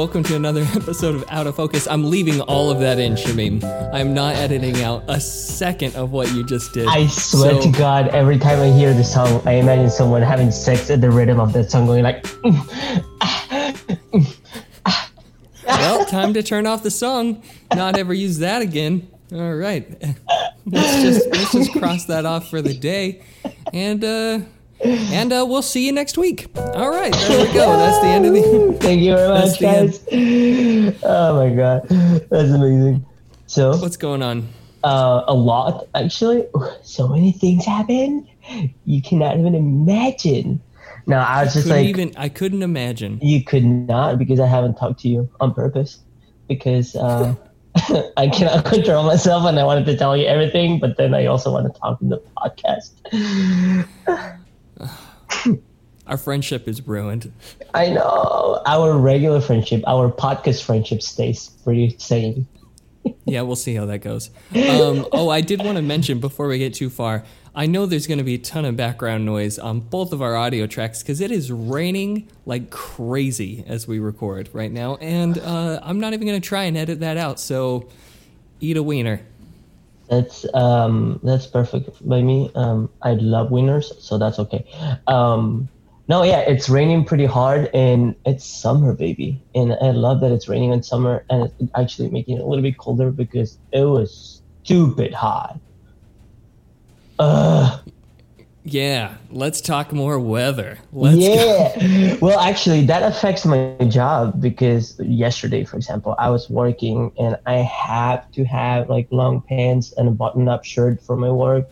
Welcome to another episode of Out of Focus. I'm leaving all of that in, Shamim. I'm not editing out a second of what you just did. I swear So- to God, every time I hear the song, I imagine someone having sex at the rhythm of that song, going like, well, time to turn off the song. Not ever use that again. All right, let's just let's just cross that off for the day, and uh, and uh, we'll see you next week. All right, there we go. That's the end of the. "Thank you very much, the end. guys." Oh my God, that's amazing. So, What's going on? uh, a lot actually. So many things happen. You cannot even imagine. No, I was just Couldn't like, even I couldn't imagine. you could not because I haven't talked to you on purpose because uh, I cannot control myself and I wanted to tell you everything, but then I also want to talk in the podcast. Our friendship is ruined. I know our regular friendship, our podcast friendship stays pretty same. Yeah, we'll see how that goes. Um, oh, I did want to mention before we get too far. I know there's going to be a ton of background noise on both of our audio tracks because it is raining like crazy as we record right now, and uh, I'm not even going to try and edit that out. So, eat a wiener. That's um that's perfect by me. Um, I love winners, so that's okay. Um, no, yeah, it's raining pretty hard and it's summer, baby, and I love that it's raining in summer and it's actually making it a little bit colder because it was stupid hot. Ugh. Yeah, let's talk more weather. Let's yeah. well, actually, that affects my job because yesterday, for example, I was working and I have to have like long pants and a button-up shirt for my work,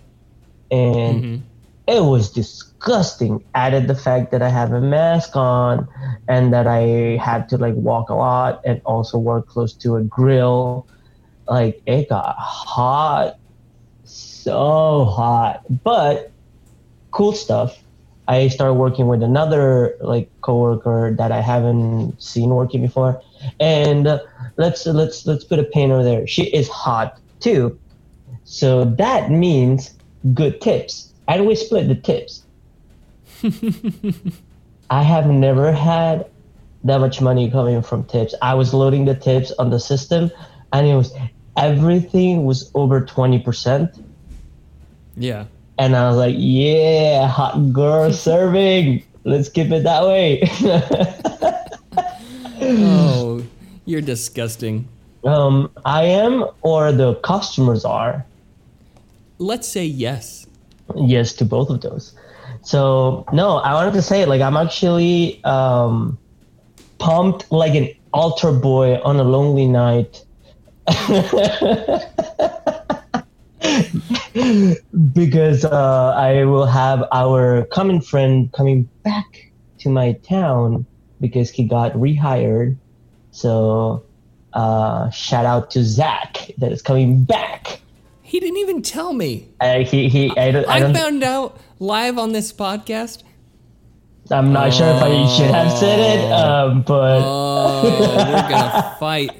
and Mhm. it was disgusting. Added the fact that I have a mask on and that I had to like walk a lot and also work close to a grill. Like it got hot, so hot. But cool stuff. I started working with another like coworker that I haven't seen working before, and uh, let's let's let's put a pin over there. She is hot too, so that means good tips, and we split the tips. I have never had that much money coming from tips. I was loading the tips on the system, and it was everything was over twenty percent. Yeah. And I was like, yeah, hot girl serving. Let's keep it that way. Oh, you're disgusting. um, I am, or the customers are. Let's say yes. Yes to both of those. So, no, I wanted to say, like, I'm actually um, pumped like an altar boy on a lonely night. because uh, I will have our common friend coming back to my town because he got rehired. So, uh, shout out to Zach that is coming back. He didn't even tell me. Uh, he, he, I don't, I I don't found out live on this podcast. I'm not sure if I should have said it, um, but Oh, we're gonna fight.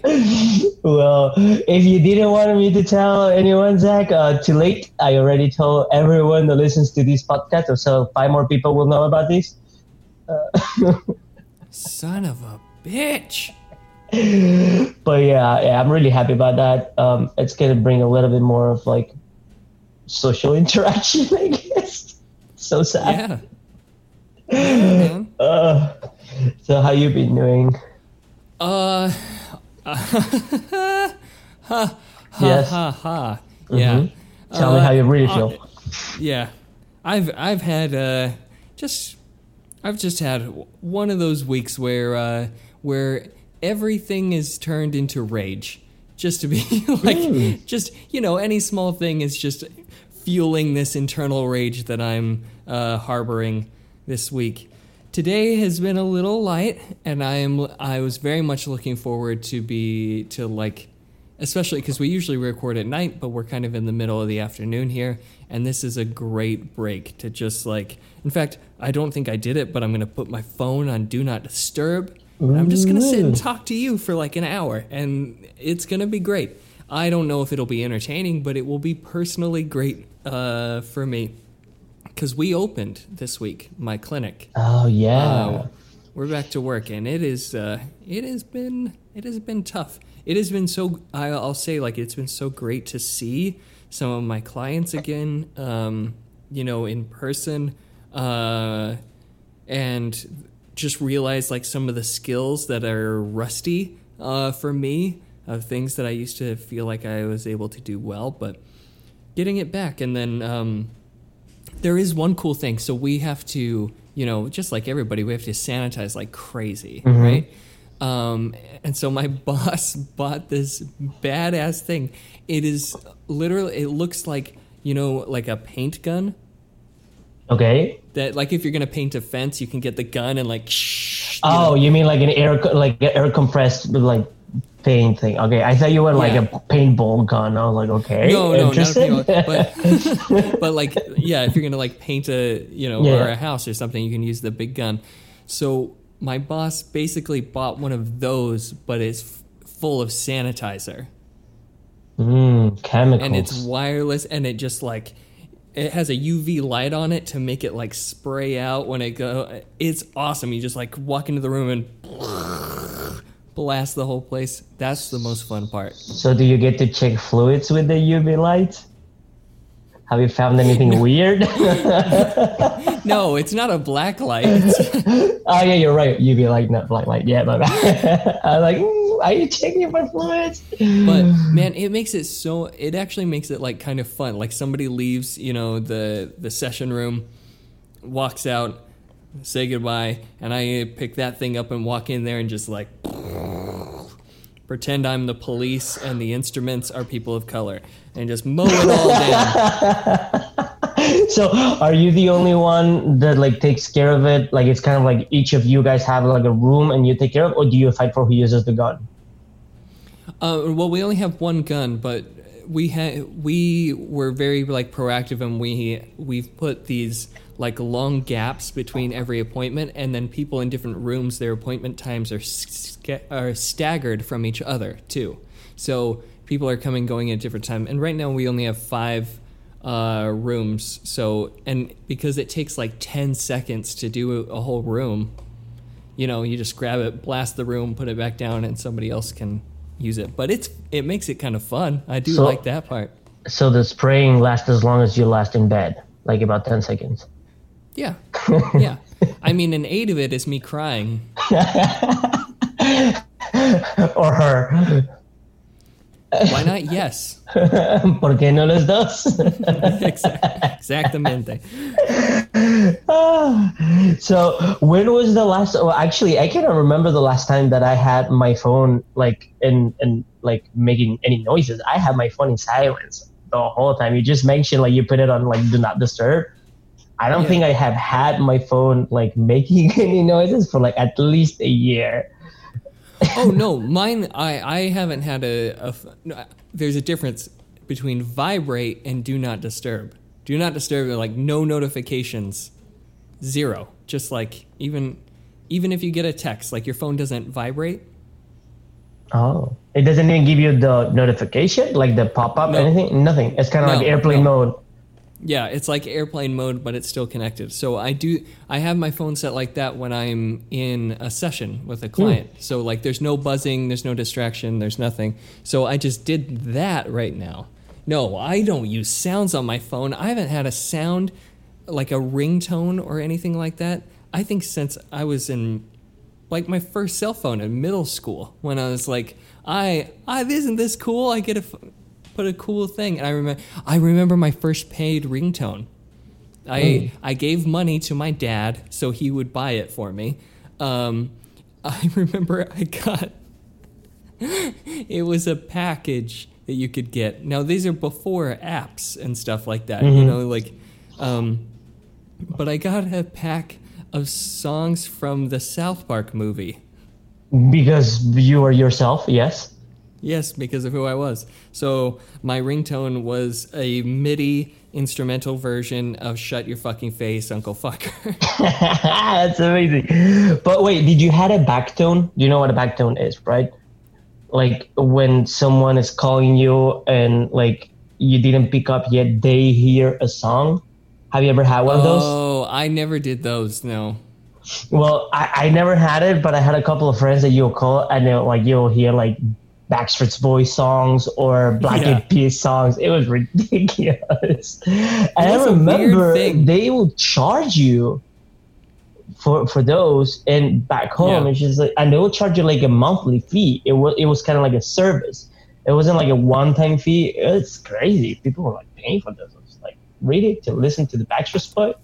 well, if you didn't want me to tell anyone, Zach, uh, too late. I already told everyone that listens to this podcast, so five more people will know about this. Son of a bitch. But yeah, yeah, I'm really happy about that. Um, it's gonna bring a little bit more of like social interaction, I guess. So sad. Yeah. Man. Uh, so how you been doing? Uh. ha ha Yes. ha ha. Yeah. Tell me Uh, how you really uh, feel. Yeah, I've I've had uh, just I've just had one of those weeks where uh, where everything is turned into rage. Just to be like, just you know, any small thing is just fueling this internal rage that I'm uh, harboring this week. Today has been a little light, and I am I was very much looking forward to be to like especially because we usually record at night, but we're kind of in the middle of the afternoon here, and this is a great break to just like. In fact, I don't think I did it, but I'm gonna put my phone on do not disturb. And I'm just gonna sit and talk to you for like an hour, and it's gonna be great. I don't know if it'll be entertaining, but it will be personally great uh, for me because we opened this week my clinic. Oh yeah. Uh, we're back to work, and it is uh, it has been it has been tough. It has been so I- I'll say like it's been so great to see some of my clients again, um, you know, in person, uh, and just realize like some of the skills that are rusty uh, for me of things that I used to feel like I was able to do well, but getting it back, and then. Um, there is one cool thing. So we have to, you know, just like everybody, we have to sanitize like crazy, right? Um, and so my boss bought this badass thing. It is literally, it looks like, you know, like a paint gun. Okay. That, like, if you're gonna paint a fence, you can get the gun and like, shh, you Oh, know. you mean like an air like air compressed like paint thing? Okay, I thought you were like Yeah. a paintball gun. I was like, okay, no, no, interesting. gun, but but like yeah, if you're gonna like paint a you know Yeah. or a house or something, you can use the big gun. So my boss basically bought one of those, but it's f- full of sanitizer mm, chemicals. and it's wireless and it just like it has a UV light on it to make it like spray out when it go. It's awesome. You just like walk into the room and blast the whole place. That's the most fun part. so, do you get to check fluids with the UV light? Have you found anything weird? No, it's not a black light. Oh yeah, you're right. UV light, not black light. Yeah, but. I was like, "Ooh, are you checking for fluids? but man it makes it so it actually makes it like kind of fun like somebody leaves you know the the session room walks out say goodbye and i pick that thing up and walk in there and just like pretend i'm the police and the instruments are people of color and just mow it all down so, are you the only one that like takes care of it? Like, it's kind of like each of you guys have like a room and you take care of, or do you fight for who uses the gun? Uh, well, we only have one gun, but we had we were very like proactive, and we we've put these like long gaps between every appointment, and then people in different rooms, their appointment times are are staggered from each other too. So people are coming going at a different time, and right now we only have five uh, rooms. So and because it takes like ten seconds to do a, a whole room, you know, you just grab it, blast the room, put it back down, and somebody else can use it. But it's it makes it kind of fun. I do So- like that part. So the spraying lasts as long as you last in bed, like about ten seconds. Yeah, yeah. I mean, an eight of it is me crying. or her. Why not? Yes, ¿Por qué no los dos? Exact- exactamente. So when was the last well actually i cannot remember the last time that i had my phone like in in like making any noises i have my phone in silence the whole time you just mentioned like you put it on like do not disturb i don't Yeah. think i have had my phone like making any noises for like at least a year Oh no, mine. I I haven't had a. no, there's a difference between vibrate and do not disturb. Do not disturb. Like no notifications, zero. Just like even even if you get a text, like your phone doesn't vibrate. oh it doesn't even give you the notification like the pop-up No. anything nothing it's kind of No, like airplane no. mode Yeah, it's like airplane mode, but it's still connected. So I do. I have my phone set like that when I'm in a session with a hmm. client. So like, there's no buzzing, there's no distraction, there's nothing. So I just did that right now. No, I don't use sounds on my phone. I haven't had a sound like a ringtone or anything like that. I think since I was in like my first cell phone in middle school when I was like, I, I isn't this cool? I get a put a cool thing, and I remember I remember my first paid ringtone. I I gave money to my dad so he would buy it for me. Um, I remember I got it was a package that you could get. Now these are before apps and stuff like that. You know, like, um, but I got a pack of songs from the South Park movie. because you are yourself yes Yes, because of who I was. So my ringtone was a MIDI instrumental version of "Shut Your Fucking Face, Uncle Fucker." That's amazing. But wait, did you had a backtone? You know what a backtone is, right? Like when someone is calling you and like you didn't pick up yet, they hear a song. Have you ever had one of those? oh, I never did those. No. Well, I, I never had it, but I had a couple of friends that you'll call and they'll like you'll hear like Backstreet Boys songs or Black Yeah. Eyed Peas songs. It was ridiculous. And I was a weird remember they will charge you for for those, and back home Yeah. it's just like and they will charge you like a monthly fee. It was it was kind of like a service. It wasn't like a one time fee. It's crazy. People were like paying for this. It's it, to listen to the Backstreet Boys.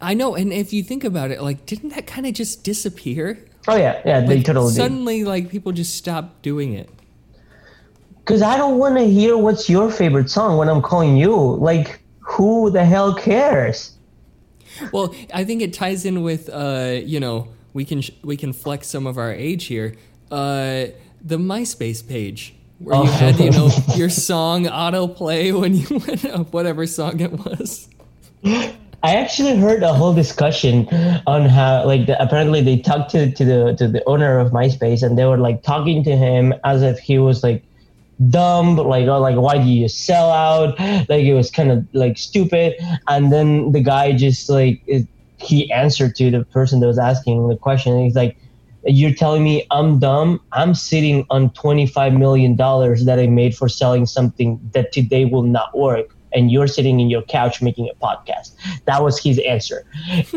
I know, and if you think about it, like, didn't that kind of just disappear? Oh yeah, yeah, they Like, totally did. suddenly, like, people just stopped doing it. Because I don't want to hear what's your favorite song when I'm calling you. Like, who the hell cares? Well, I think it ties in with, uh, you know, we can sh- we can flex some of our age here. Uh, the MySpace page where you Oh. had, you know, your song autoplay when you went up, whatever song it was. I actually heard a whole discussion on how, like, the, apparently they talked to, to the to the owner of MySpace, and they were like talking to him as if he was like dumb, like, oh, like why do you sell out? Like it was kind of like stupid, and then the guy just like it, he answered to the person that was asking the question. And he's like, "You're telling me I'm dumb? I'm sitting on twenty five million dollars that I made for selling something that today will not work." And you're sitting in your couch making a podcast. That was his answer.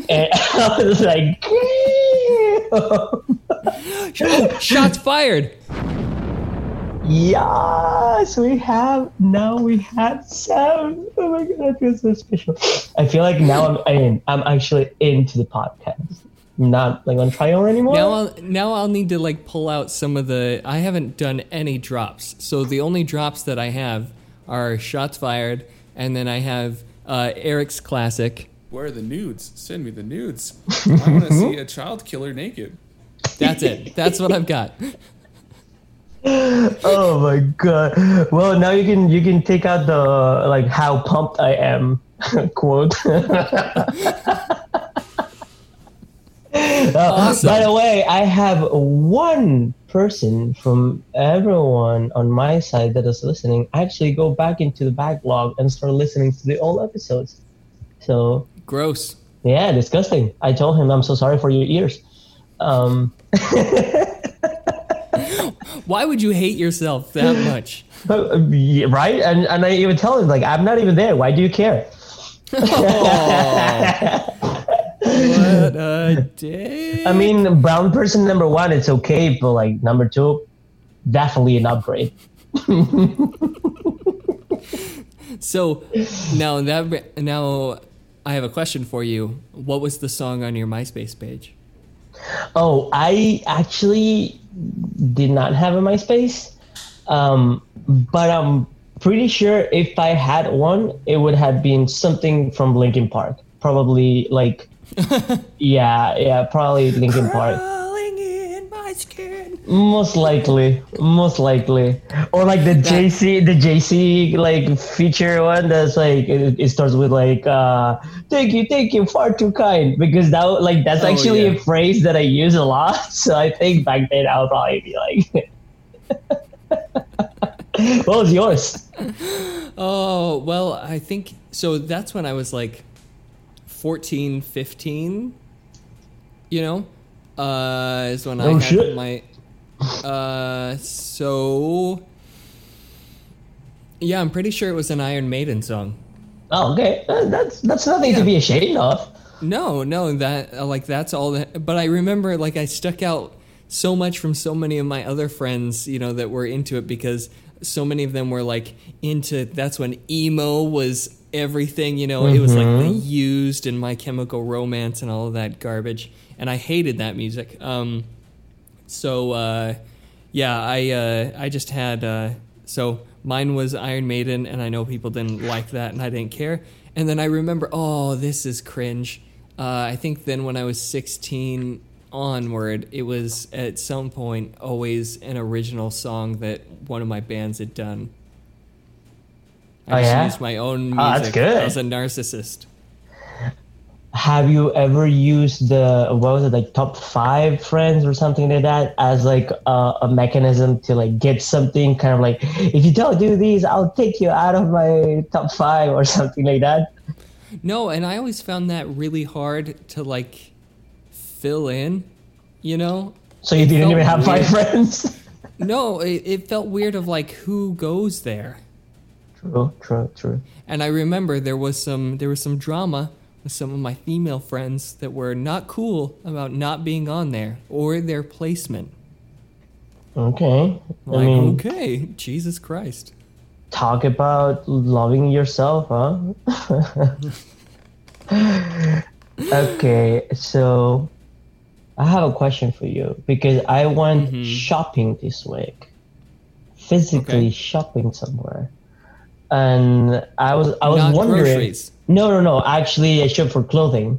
And I was like, shots fired! Yes, we have. Now we have sound. Oh my god, that feels so special. I feel like now I'm in. I'm actually into the podcast. I'm not like on trial anymore. Now I'll now I'll need to like pull out some of the. I haven't done any drops, so the only drops that I have are shots fired, and then I have uh, Eric's classic. Where are the nudes? Send me the nudes. I want to see a child killer naked. That's it. That's what I've got. oh my god. Well, now you can you can take out the like how pumped I am quote. Uh, Awesome. By the way, I have one person from everyone on my side that is listening actually go back into the backlog and start listening to the old episodes. So Gross. yeah, disgusting. I told him I'm so sorry for your ears. Um, Why would you hate yourself that much? right? And and I even tell him like I'm not even there. Why do you care? What a day. I mean, brown person number one, it's okay, but like number two, definitely an upgrade. So now that now I have a question for you. What was the song on your MySpace page? Oh, I actually did not have a MySpace, um, but I'm pretty sure if I had one, it would have been something from Linkin Park. Probably like, yeah, yeah, probably Linkin Park. Crawling in my skin. Most likely, most likely, or like the Jay-Z, the Jay-Z like feature one that's like it, it starts with like uh "Thank you, thank you, far too kind," because that like that's Oh, actually yeah. a phrase that I use a lot. So I think back then I'll probably be like, "What was yours?" Oh, well, I think so that's when I was like 14, 15, you know? Uh is when I Oh, had my uh so Yeah, I'm pretty sure it was an Iron Maiden song. Oh, okay, that's that's nothing Yeah. to be ashamed of. No, no, that uh, like that's all that. But I remember like I stuck out so much from so many of my other friends, you know, that were into it because so many of them were like into. That's when emo was everything, you know. It was like the used and My Chemical Romance and all of that garbage, and I hated that music. Um, so uh, yeah, I uh, I just had uh, so mine was Iron Maiden, and I know people didn't like that, and I didn't care. And then I remember, oh, this is cringe. Uh, I think then when I was 16 onward, it was at some point always an original song that one of my bands had done. I Oh, just yeah? used my own ah, music Oh, that's good. as a narcissist. Have you ever used the what was it like top five friends or something like that as like a, a mechanism to like get something kind of like if you don't do these I'll take you out of my top five or something like that. No, and I always found that really hard to like fill in, you know? So you It didn't even have five friends. No, it, it felt weird of like who goes there. True, true, true. And I remember there was some there was some drama with some of my female friends that were not cool about not being on there or their placement. Okay. I mean, okay, Jesus Christ. talk about loving yourself, huh? okay, so I have a question for you because I went mm-hmm. shopping this week, physically Okay. shopping somewhere, and I was I was Not wondering. groceries. No, no, no. Actually, I shop for clothing,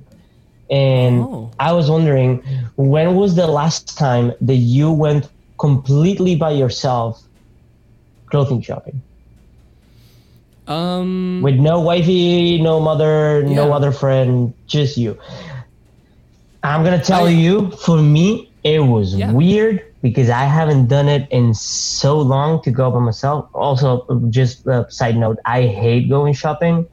and Oh. I was wondering when was the last time that you went completely by yourself clothing shopping Um with no wifey, no mother, no other friend, just you. I'm gonna tell I- you, for me, it was Yeah. weird because I haven't done it in so long to go by myself. Also, just a side note, I hate going shopping,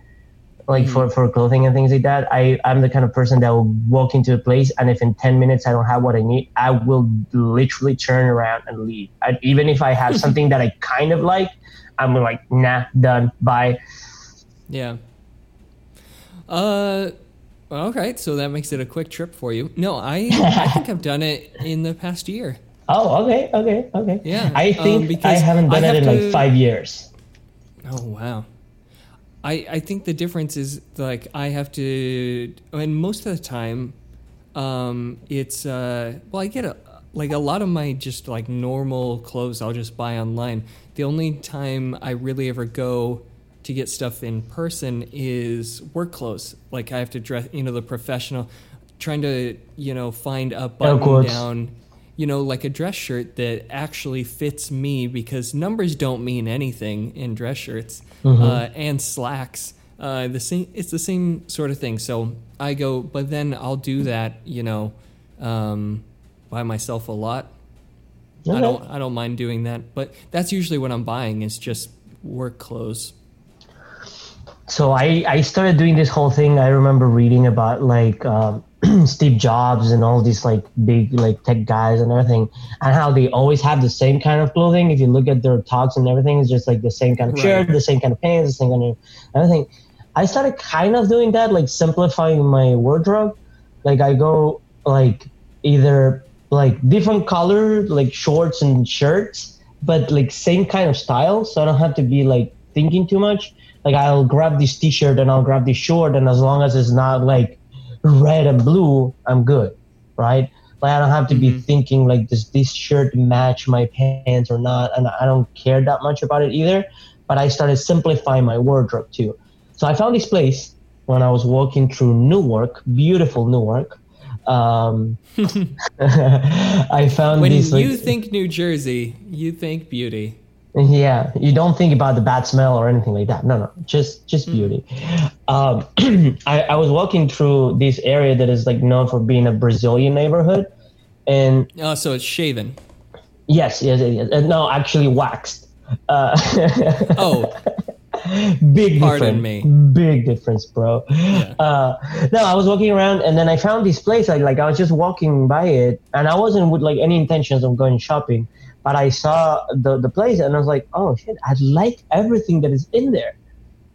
like for, for clothing and things like that. I, I'm the kind of person that will walk into a place and if in 10 minutes I don't have what I need, I will literally turn around and leave. I, even if I have something that I kind of like, I'm like, nah, done, bye. Yeah. Uh okay, so that makes it a quick trip for you. No, I I think I've done it in the past year. Oh, okay, okay, okay. Yeah, I um, think I haven't done I it have in like five years. Oh wow. I I think the difference is like I have to and most of the time um it's uh well I get a like a lot of my just like normal clothes I'll just buy online. The only time I really ever go to get stuff in person is work clothes. Like I have to dress, you know, the professional trying to, you know, find a button down you know, like a dress shirt that actually fits me because numbers don't mean anything in dress shirts uh, and slacks. Uh, the same, it's the same sort of thing. So I go, but then I'll do that, you know, um, by myself a lot. I don't, I don't mind doing that, but that's usually what I'm buying is just work clothes. So I I started doing this whole thing. I remember reading about like um, Steve Jobs and all these like big like tech guys and everything, and how they always have the same kind of clothing. If you look at their talks and everything, it's just like the same kind of Right. shirt, the same kind of pants, the same kind of everything. I started kind of doing that, like simplifying my wardrobe. Like I go like either like different color like shorts and shirts, but like same kind of style, so I don't have to be like thinking too much. Like I'll grab this T-shirt and I'll grab this short, and as long as it's not like red and blue, I'm good, right? Like I don't have to be thinking like does this shirt match my pants or not, and I don't care that much about it either. But I started simplifying my wardrobe too. So I found this place when I was walking through Newark, beautiful Newark. Um, I found When this. like- you think New Jersey, you think beauty. Yeah, you don't think about the bad smell or anything like that. No, no, just just beauty. Um, I, I was walking through this area that is like known for being a Brazilian neighborhood, and Oh, so it's shaven. yes, yes, yes, yes. No, actually waxed. Uh, Oh, big Pardon difference. me. Big difference, bro. Uh, no, I was walking around and then I found this place. Like, like I was just walking by it, and I wasn't with like any intentions of going shopping. But I saw the the place and I was like, oh shit, I like everything that is in there,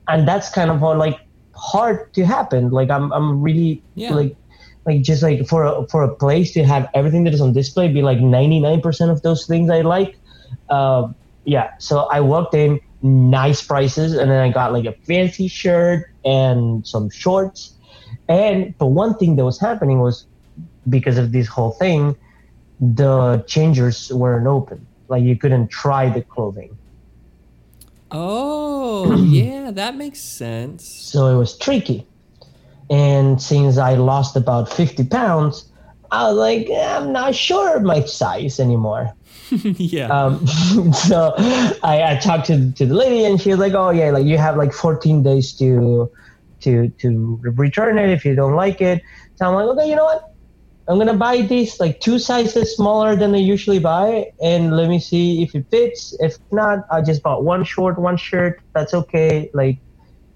and that's kind of on like hard to happen. Like I'm I'm really Yeah. like like just like for a, for a place to have everything that is on display be like 99% of those things I like. Uh, yeah, so I walked in, nice prices, and then I got like a fancy shirt and some shorts. And but one thing that was happening was because of this whole thing, the changers weren't open. Like you couldn't try the clothing. oh, yeah, that makes sense. So it was tricky. And since I lost about 50 pounds, I was like, "Eh, I'm not sure of my size anymore. yeah. Um, so I, I talked to, to the lady and she was like, oh yeah, like you have like 14 days to, to, to return it if you don't like it. So I'm like, okay, you know what? I'm to buy this like two sizes smaller than I usually buy. And let me see if it fits. If not, I just bought one short, one shirt. That's okay. Like,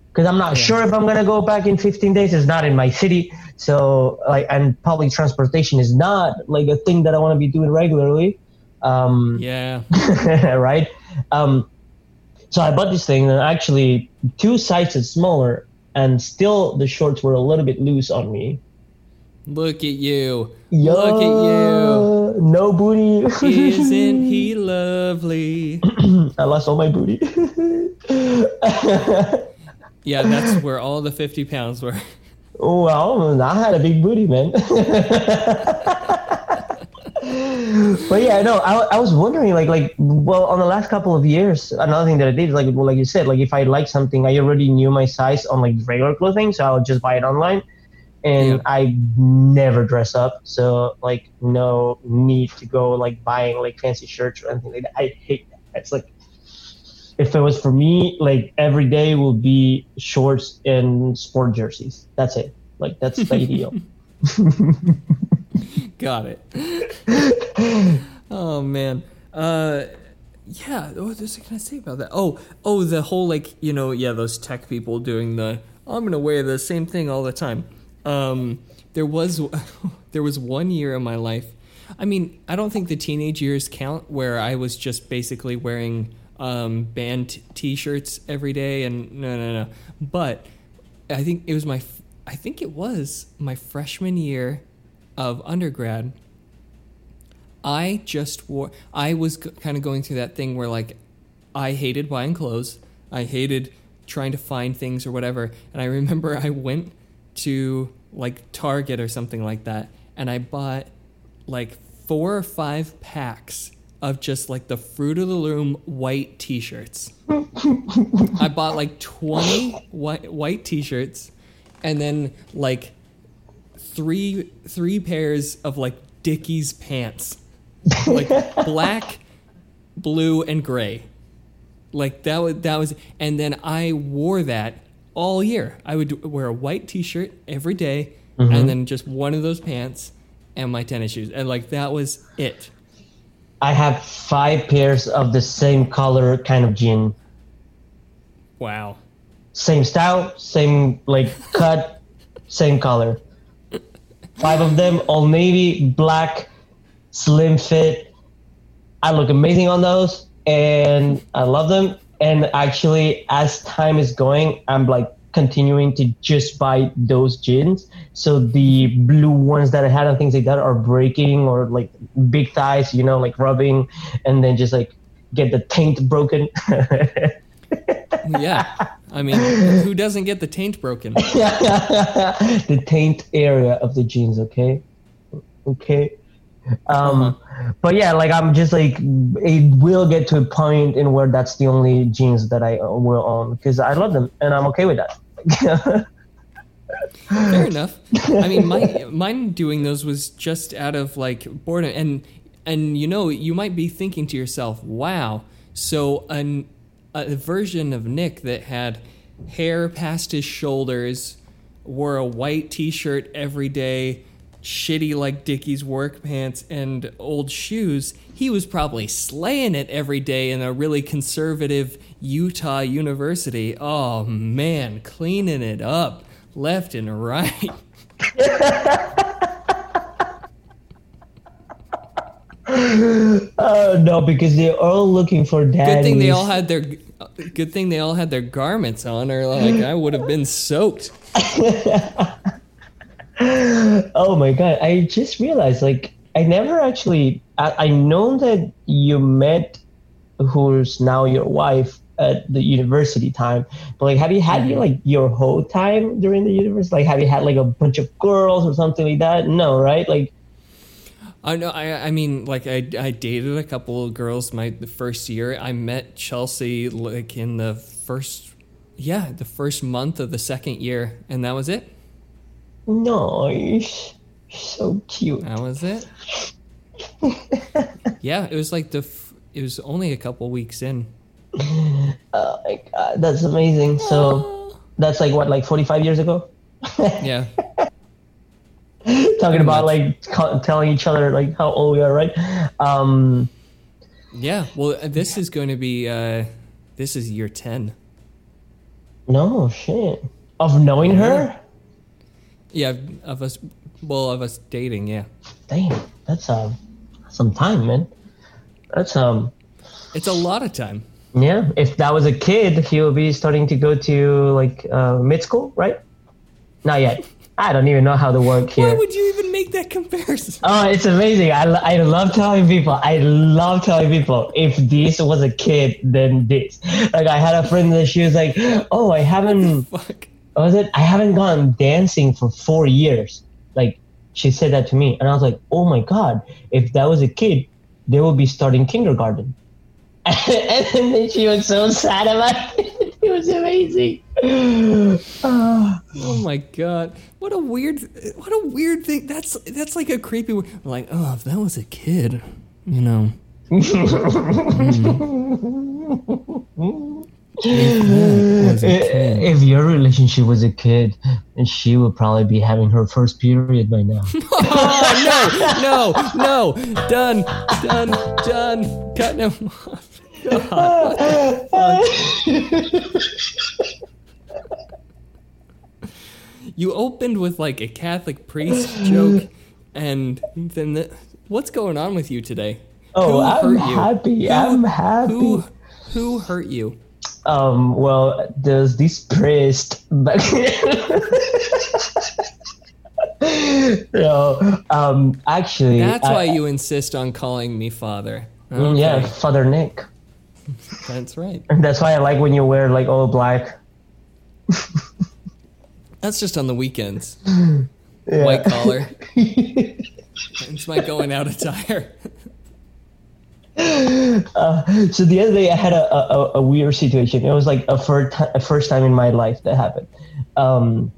because I'm not sure if I'm gonna go back in 15 days. It's not in my city, so like, and public transportation is not like a thing that I want to be doing regularly. Um, Yeah. right? Um, so I bought this thing, and actually two sizes smaller, and still the shorts were a little bit loose on me. Look at you. Yo, Look at you. No booty. Isn't he lovely? I lost all my booty. Yeah, that's where all the 50 pounds were. Oh, well, I had a big booty, man. but yeah, no, I, I was wondering, like, like, well, on the last couple of years, another thing that I did is like, well, like you said, like, if I like something, I already knew my size on like regular clothing, so I would just buy it online, and Yeah. I never dress up, so like, no need to go like buying like fancy shirts or anything like that. I hate that. It's like, if it was for me, like every day will be shorts and sport jerseys. That's it. Like that's the ideal. Got it. oh man. Uh yeah, what was I gonna say about that? Oh, oh the whole like, you know, yeah, those tech people doing the I'm gonna wear the same thing all the time. Um there was there was one year in my life. I mean, I don't think the teenage years count where I was just basically wearing um, band t-shirts every day and no no no. But I think it was my I think it was my freshman year of undergrad. I just wore I was g- kind of going through that thing where like I hated buying clothes. I hated trying to find things or whatever. And I remember I went to like Target or something like that and I bought like four or five packs of just like the Fruit of the Loom white t-shirts. I bought like 20 white white t-shirts and then like three three pairs of like Dickies pants. Like black, blue and gray. Like that was that was and then I wore that all year. I would wear a white t-shirt every day, and mm-hmm. then just one of those pants and my tennis shoes. And like that was it. I have five pairs of the same color kind of jean. Wow. Same style, same like cut, same color. Five of them, all navy, black, slim fit. I look amazing on those and I love them. And actually, as time is going, I'm like continuing to just buy those jeans. So the blue ones that I had and things like that are breaking or like big thighs, you know, like rubbing and then just like get the taint broken. Yeah. I mean, who doesn't get the taint broken? the taint area of the jeans, okay? Okay. Um, But yeah, like I'm just like, it will get to a point in where that's the only jeans that I will own because I love them and I'm okay with that. Fair enough. I mean, my mine doing those was just out of like boredom, and and you know, you might be thinking to yourself, "Wow, so an a version of Nick that had hair past his shoulders, wore a white T-shirt every day." Shitty like Dickies work pants and old shoes. He was probably slaying it every day in a really conservative Utah university. Oh man, cleaning it up left and right. uh, no, because they're all looking for daddies. Good thing they all had their good thing they all had their garments on, or like I would have been soaked. Oh my god! I just realized, like, I never actually. I, I know that you met who's now your wife at the university time, but like, have you had your like your whole time during the university? Like, have you had like a bunch of girls or something like that? No, right? Like, I know. I I mean, like I I dated a couple of girls my the first year. I met Chelsea like in the first yeah the first month of the second year, and that was it. No, you're so cute. That was it. yeah, it was like the. F- it was only a couple weeks in. Oh my god, that's amazing. So that's like what, like forty-five years ago? Yeah. Talking about like co- telling each other like how old we are, right? Um, Yeah. Well, uh, this is going to be. Uh, this is year ten. No shit. Of knowing her? Yeah, of us. Well, of us dating. Yeah, Damn, that's um some time, man. That's um it's a lot of time. yeah. If that was a kid, he would be starting to go to like uh, mid school, right? Not yet. I don't even know how to work here. Why would you even make that comparison? Oh, it's amazing. I, I love telling people. I love telling people if this was a kid, then this. Like I had a friend that she was like, "Oh, I haven't Fuck. What was it? I haven't gone dancing for four years." Like she said that to me, and I was like, "Oh my god! If that was a kid, they would be starting kindergarten." and then she was so sad about it. It was amazing. Oh my god! What a weird, what a weird thing. That's that's like a creepy. Like, oh, if that was a kid, you know. was hmm. Kid. If your relationship was a kid, she would probably be having her first period by now. Oh no, no, no! Done, done, done. Cut no. God, you opened with like a Catholic priest joke, and then the, what's going on with you today? Oh, Who I'm hurt you? happy. Who- I'm happy. Who, who hurt you? Um, well, there's this priest back no, um, actually, That's I- why you insist on calling me father. Mm, yeah, Father Nick. that's right. That's why I like when you wear like all black. That's just on the weekends. Yeah. White collar. it's my going out attire. So the other day I had a, a, a weird situation. It was like a first, a first time in my life that happened. Um,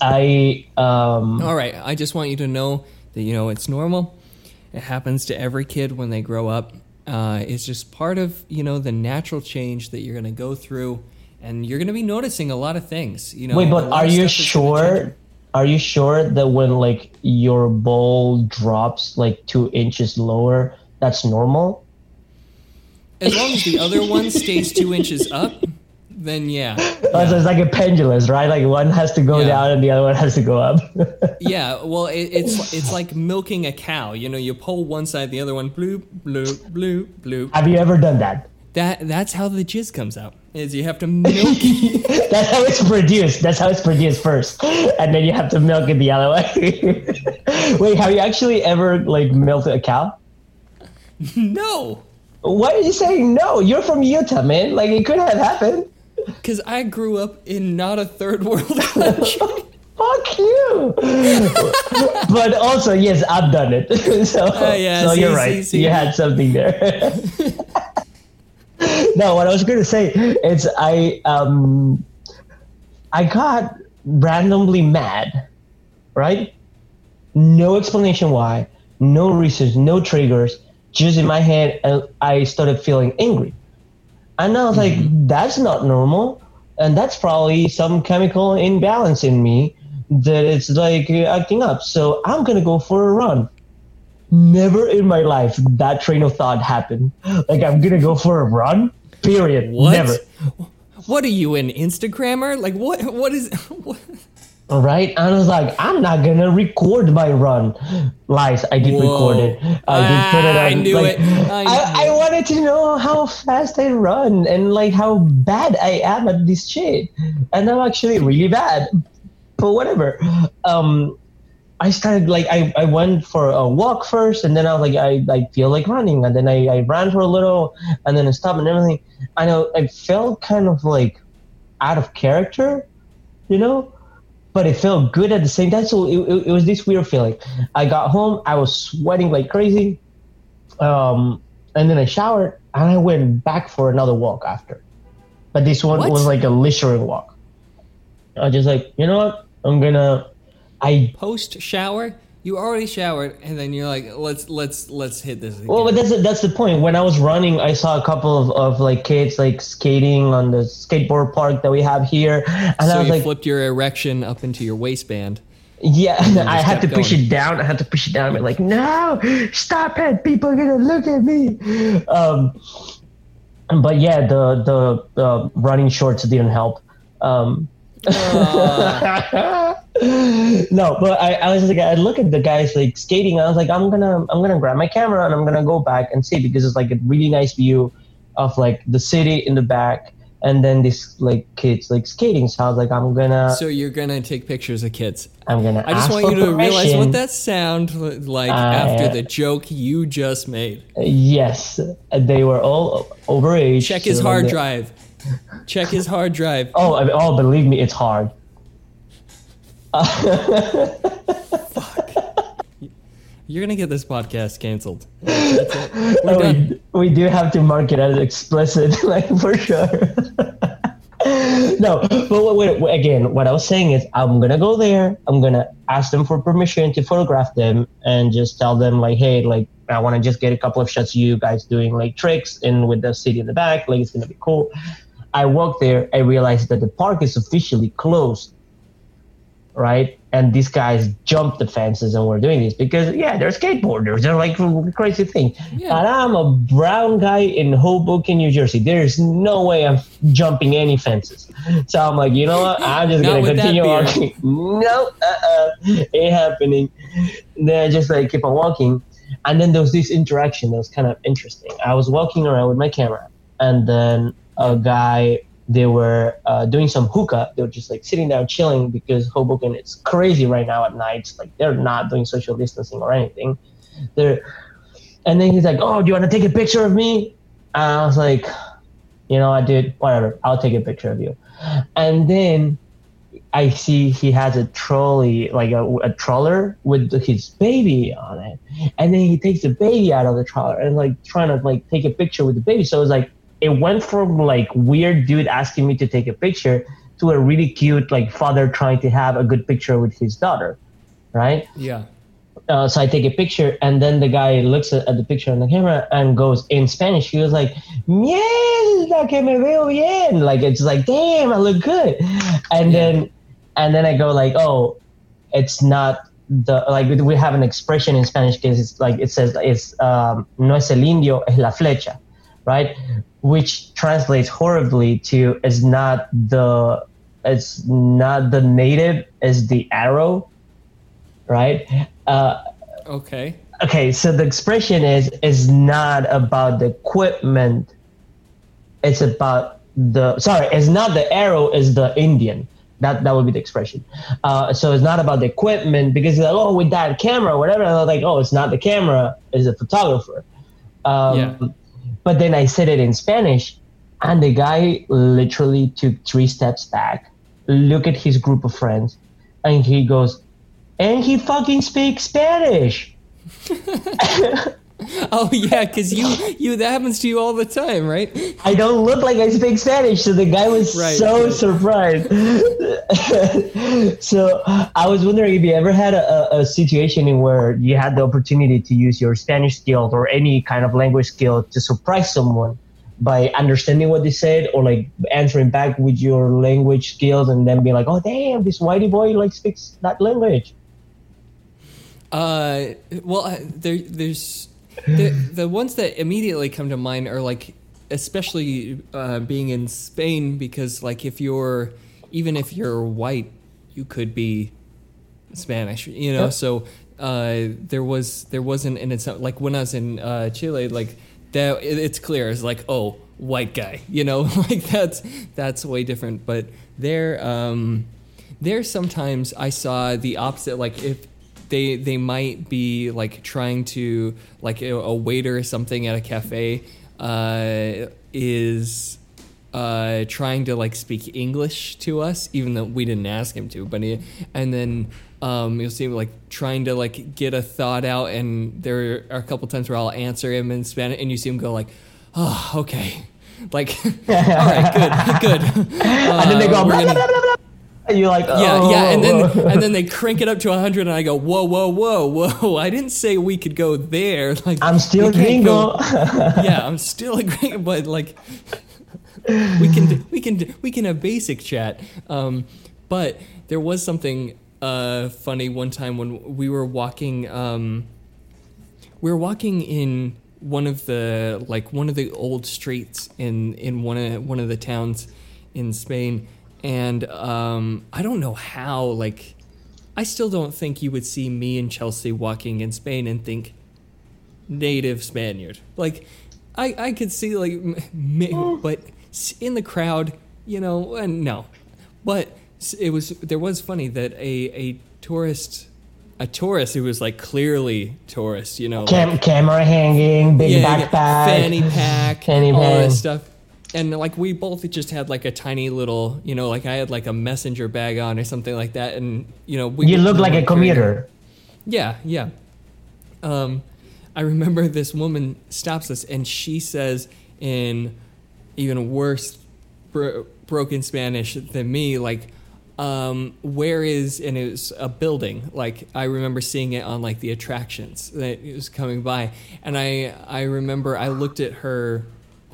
I um, All right, I just want you to know that you know it's normal. It happens to every kid when they grow up. Uh, it's just part of you know the natural change that you're going to go through, and you're going to be noticing a lot of things. You know. wait, but are you stuff is gonna change. sure? Are you sure that when like your ball drops like two inches lower, that's normal? As long as the other one stays two inches up, then yeah. Oh, so it's like a pendulum, right? Like one has to go Yeah. down and the other one has to go up. Yeah, well, it, it's it's like milking a cow. You know, you pull one side, the other one, bloop, bloop, bloop, bloop. Have you ever done that? That that's how the jizz comes out. Is you have to milk. It That's how it's produced. That's how it's produced first, and then you have to milk it the other way. Wait, have you actually ever like milked a cow? no, Why are you saying no? You're from Utah, man. Like it could have happened. because I grew up in not a third world country. Fuck you. but also, yes, I've done it. so, Uh, yeah, so see, you're right. see. You had something there. no, what I was going to say is I um I got randomly mad, right? No explanation why, no reasons, no triggers. Just in my head, and I started feeling angry. And I was like, mm-hmm. that's not normal. And that's probably some chemical imbalance in me that it's like acting up. So I'm going to go for a run. Never in my life that train of thought happened. Like, I'm going to go for a run, period. What? Never. What are you an Instagrammer? Like what? What is? What? Right. And I was like, I'm not to record my run. Lies. I did Whoa. record it. I did put it Ah, on. I knew like, it. I I, knew I wanted to know how fast I run and like how bad I am at this shit. And I'm actually really bad. But whatever. Um, I started like I, I went for a walk first and then I was like I, I feel like running and then I, I ran for a little and then I stopped and everything. I know I felt kind of like out of character, you know? But it felt good at the same time. So it, it, it was this weird feeling. I got home, I was sweating like crazy. Um, and then I showered and I went back for another walk after. But this one What? was like a littering walk. I was just like, you know what? I'm gonna I Post shower, you already showered, and then you're like, let's let's let's hit this. Again. Well, but that's the, that's the point. When I was running, I saw a couple of, of like kids like skating on the skateboard park that we have here, and so I was like, flipped your erection up into your waistband. yeah, I had to kept push it down. I had to push it down. I'm like, no, stop it! People are gonna look at me. Um, but yeah, the the, the running shorts didn't help. Um, Uh, no, but I, I was like, I look at the guys like skating. I was like, I'm gonna, I'm gonna grab my camera and I'm gonna go back and see because it's like a really nice view of like the city in the back, and then these like kids like skating. So I was like, I'm gonna, so you're gonna take pictures of kids. I'm gonna. I just want you to realize what that sound like Uh, after the joke you just made. Yes, they were all overage. Check his so hard they- drive. Check his hard drive. Oh, I mean, oh, believe me, it's hard. You're gonna get this podcast canceled. That's it. We're done. we, we do have to mark it as explicit, like for sure. no, but wait, wait, again, what I was saying is, I'm gonna go there. I'm gonna ask them for permission to photograph them, and just tell them like, hey, like I want to just get a couple of shots of you guys doing like tricks and with the city in the back. Like it's gonna be cool. I walk there. I realize that the park is officially closed right? And these guys jumped the fences and were doing this because, yeah, they're skateboarders. They're like a crazy thing. Yeah. But I'm a brown guy in Hoboken, New Jersey. There's no way I'm jumping any fences. So I'm like, you know what? I'm just going to continue walking. no, uh-uh, ain't happening. Then I just like keep on walking. And then there was this interaction that was kind of interesting. I was walking around with my camera, and then a guy they were uh, doing some hookah. They were just like sitting down chilling because Hoboken it's crazy right now at night. Like they're not doing social distancing or anything. They're, and then he's like, "Oh, do you want to take a picture of me?" And I was like, "You know, I did whatever. I'll take a picture of you." And then I see he has a trolley, like a, a troller with his baby on it, and then he takes the baby out of the troller and like trying to like take a picture with the baby. So it's like it went from like weird dude asking me to take a picture to a really cute like father trying to have a good picture with his daughter, right? Yeah. Uh, so I take a picture, and then the guy looks at, at the picture on the camera and goes in Spanish. He was like, "Mierda, que me veo bien!" Like it's like, "Damn, I look good." And Yeah. then, and then I go like, "Oh, it's not the like we have an expression in Spanish because it's like it says it's um, no es el indio, es la flecha, right? Which translates horribly to is not the it's not the native, is the arrow, right? Uh, Okay. okay, so the expression is is not about the equipment. It's about the sorry, it's not the arrow, is the Indian. That that would be the expression. Uh, so it's not about the equipment because like, oh, with that camera, whatever. Like, oh, it's not the camera, it's the photographer. Um, Yeah. But then I said it in Spanish, and the guy literally took three steps back, look at his group of friends, and he goes, and he fucking speaks Spanish. Oh yeah, because you you that happens to you all the time, right? I don't look like I speak Spanish, so the guy was Right. so surprised. so I was wondering if you ever had a, a situation in where you had the opportunity to use your Spanish skill or any kind of language skill to surprise someone by understanding what they said or like answering back with your language skills and then being like, oh damn, this whitey boy like speaks that language. Uh, well, there, there's the the ones that immediately come to mind are like, especially uh, being in Spain, because like if you're even if you're white, you could be Spanish, you know. So uh, there was there wasn't, and it's not, like when I was in uh, Chile, like that. It, it's clear. It's like oh, white guy, you know, like that's that's way different. But there, um, there sometimes I saw the opposite. Like if they they might be like trying to like a, a waiter or something at a cafe uh, is uh, trying to like speak English to us, even though we didn't ask him to. But he, and then um, you'll see him like trying to like get a thought out, and there are a couple times where I'll answer him in Spanish, and you see him go like, "Oh, okay." Like, all right, good, good. and then they go, Uh, blah, gonna- blah, blah, you're like, yeah, oh, yeah, and then whoa. and then they crank it up to hundred, and I go, whoa, whoa, whoa, whoa! I didn't say we could go there. Like I'm still gringo. go- yeah, I'm still a gringo, but like we can we can we can have basic chat. Um, but there was something uh, funny one time when we were walking. Um, we were walking in one of the like one of the old streets in in one of one of the towns in Spain, and um, I don't know how. Like, I still don't think you would see me and Chelsea walking in Spain and think native Spaniard. Like, I I could see like, m- m- but in the crowd, you know, and no. But it was there was funny that a a tourist. A tourist who was like clearly tourist, you know, like- camera hanging, big yeah, backpack, fanny pack, fanny all pack. that stuff. And like we both just had like a tiny little, you know, like I had like a messenger bag on or something like that, and you know, we You look like a commuter. Yeah, yeah. Um, I remember this woman stops us and she says in even worse bro- broken Spanish than me, like, um, where is and it was a building. Like I remember seeing it on like the attractions that it was coming by, and I I remember I looked at her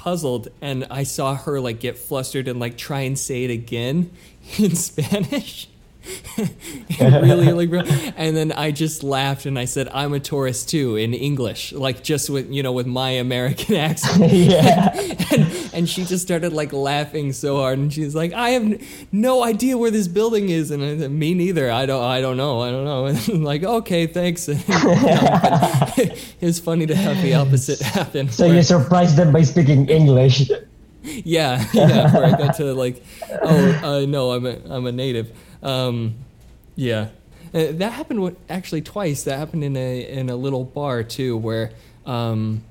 puzzled and I saw her like get flustered and like try and say it again in Spanish. really like bro- and then i just laughed and i said i'm a tourist too in english like just with you know with my american accent yeah. and, and she just started like laughing so hard and she's like i have n- no idea where this building is and I said, me neither i don't i don't know i don't know and I'm like okay thanks it was funny to have the opposite happen So where- you surprised them by speaking English. yeah, yeah. Where I got to like, oh uh, no, I'm a I'm a native. Um, yeah, uh, that happened with, actually twice. That happened in a in a little bar too, where um,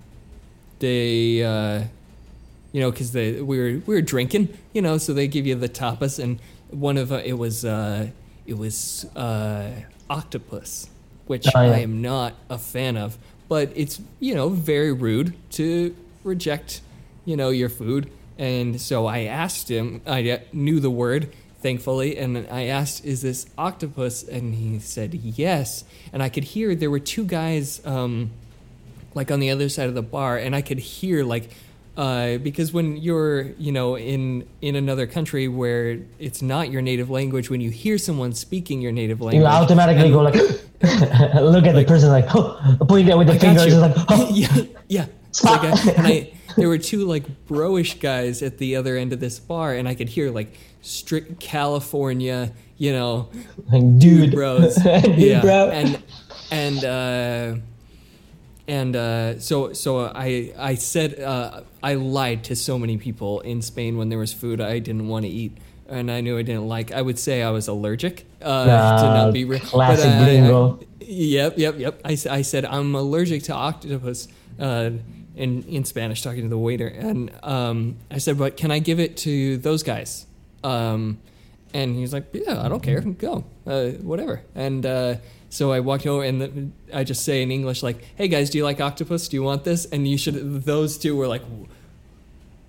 they, uh, you know, because they we were we were drinking, you know, so they give you the tapas, and one of uh, it was uh, it was uh, octopus, which Oh, yeah. I am not a fan of, but it's you know very rude to reject you know your food, and so I asked him. I knew the word. Thankfully, and I asked, "Is this octopus?" And he said, "Yes." And I could hear there were two guys, um, like on the other side of the bar, and I could hear like uh, because when you're you know in in another country where it's not your native language, when you hear someone speaking your native language, You automatically and- go like, look at the person like, oh, pointing with the I fingers like, oh, yeah, yeah. Stop. Like I, and I, there were two like broish guys at the other end of this bar, and I could hear like strict California, you know, like dude bros, dude, yeah, bro. and and uh, and uh, so so I I said uh, I lied to so many people in Spain when there was food I didn't want to eat. And I knew I didn't like. I would say I was allergic uh, to not be re- classic but, uh, I- gringo. Yep, yep, yep. I said I'm allergic to octopus uh, in in Spanish, talking to the waiter, and um, I said, but can I give it to those guys? Um, and he's like, yeah, I don't care, go, uh, whatever. And uh, so I walked over, and the, I just say in English like, hey guys, do you like octopus? Do you want this? And you should. Those two were like.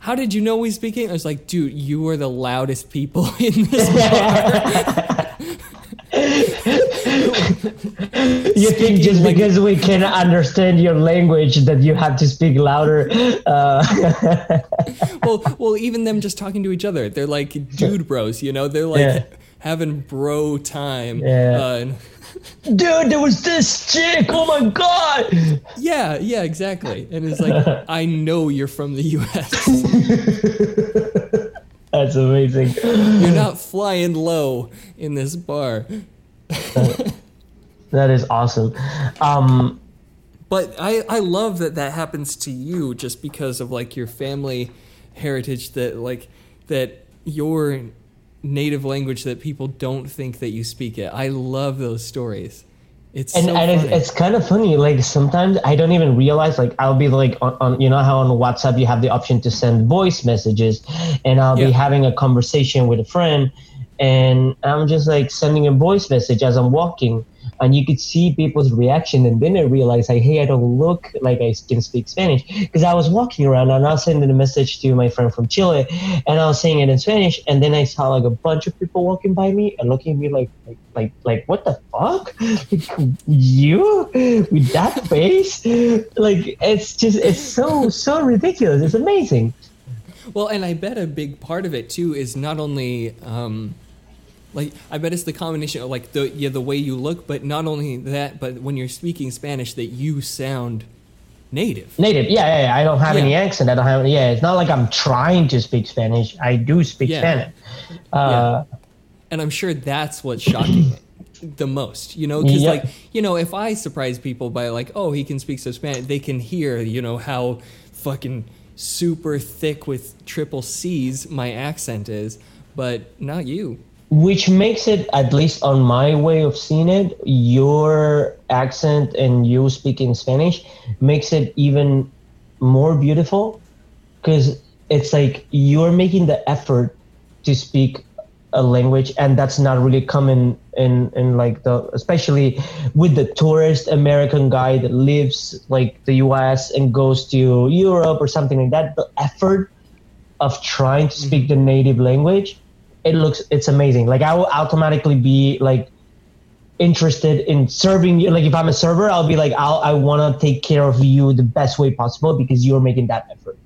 How did you know we speaking? I was like, dude, you are the loudest people in this bar. you think just because we can understand your language that you have to speak louder? Uh, well, well, even them just talking to each other, they're like dude bros, you know. They're like Yeah. having bro time. Yeah. Uh, and- dude, there was this chick. Oh my god! yeah, yeah, exactly. And it's like, I know you're from the U.S. That's amazing. You're not flying low in this bar. That is awesome. Um, But I, I love that that happens to you just because of like your family heritage that like that your native language that people don't think that you speak it. I love those stories. It's and, so and it's, it's kind of funny like sometimes i don't even realize like i'll be like on, on you know how on whatsapp you have the option to send voice messages and i'll Yeah. be having a conversation with a friend and i'm just like sending a voice message as i'm walking and you could see people's reaction and then i realized like hey i don't look like i can speak spanish. Because i was walking around and i was sending a message to my friend from chile and i was saying it in spanish and then i saw like a bunch of people walking by me and looking at me like like like, like what the fuck? Like, you? With that face? Like it's just it's so so ridiculous. It's amazing. Well, and I bet a big part of it too is not only um, like I bet it's the combination of like the yeah the way you look, but not only that, but when you're speaking Spanish, that you sound native. native. Yeah, yeah, yeah. I don't have Yeah. any accent. I don't have. Yeah, it's not like I'm trying to speak Spanish. I do speak Yeah. Spanish. Uh, and I'm sure that's what's shocking the most. You know, because Yeah. like you know, if I surprise people by like, oh, he can speak some Spanish, they can hear you know how fucking super thick with triple C's my accent is, but not you. Which makes it, at least on my way of seeing it, your accent and you speaking Spanish makes it even more beautiful. Because it's like you're making the effort to speak a language and that's not really common in in like the especially with the tourist american guy that lives like the us and goes to europe or something like that. The effort of trying to speak mm-hmm. the native language it looks it's amazing like i will automatically be like interested in serving you like if i'm a server i'll be like I'll, i want to take care of you the best way possible because you're making that effort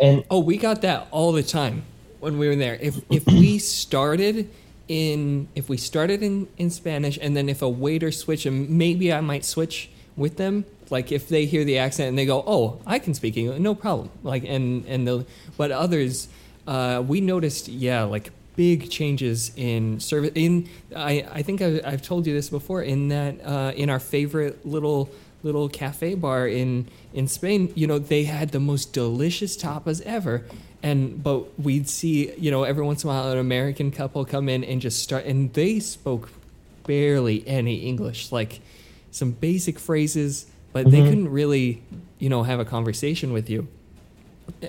and Oh, we got that all the time when we were there. If if we started in if we started in in Spanish and then if a waiter switched and maybe I might switch with them. Like if they hear the accent and they go, "Oh, I can speak English, no problem." Like and and the but others, uh, we noticed, yeah, like big changes in service. In I I think I, I've told you this before. In that uh, in our favorite little little cafe bar in in Spain, you know, they had the most delicious tapas ever. And but we'd see, you know, every once in a while an American couple come in and just start and they spoke barely any English, like some basic phrases, but they couldn't really, you know, have a conversation with you.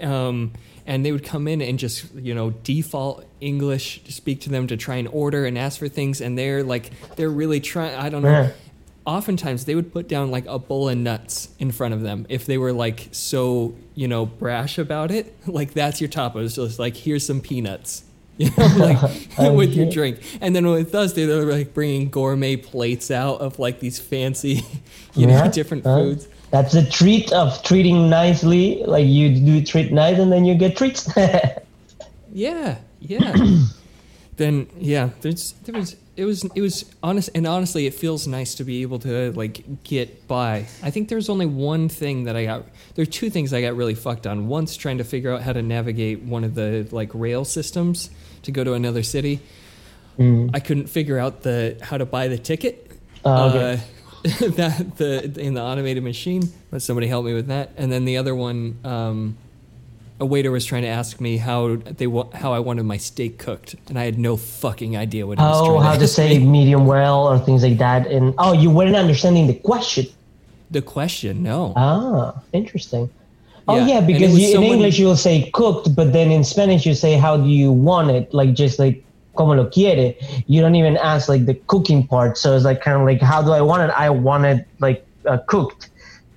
Um, and they would come in and just, you know, default English, speak to them to try and order and ask for things, and they're like, they're really trying. I don't know. Oftentimes they would put down like a bowl of nuts in front of them if they were like so you know brash about it. Like that's your tapas. Just like here's some peanuts. You know like with your drink. And then with us they were like bringing gourmet plates out of like these fancy you know Yeah, different foods That's the treat of treating nicely. Like you do treat nice, and then you get treats. Yeah, yeah. then yeah, there's there was it was it was honest and honestly it feels nice to be able to like get by. I think there's only one thing that I got there are two things I got really fucked on. Once trying to figure out how to navigate one of the like rail systems to go to another city. I couldn't figure out the how to buy the ticket. Oh, okay. Uh, that the in the automated machine, Let somebody help me with that. And then the other one, um, a waiter was trying to ask me how they wa- how I wanted my steak cooked, and I had no fucking idea what oh, how to to say me. medium well or things like that. And oh, you weren't understanding the question. the question. No, Ah, interesting. Oh Yeah, yeah, because you, in English you'll say cooked, but then in Spanish you say how do you want it, like just like como lo quiere. You don't even ask like the cooking part. So it's like kind of like how do I want it? I want it like uh, cooked,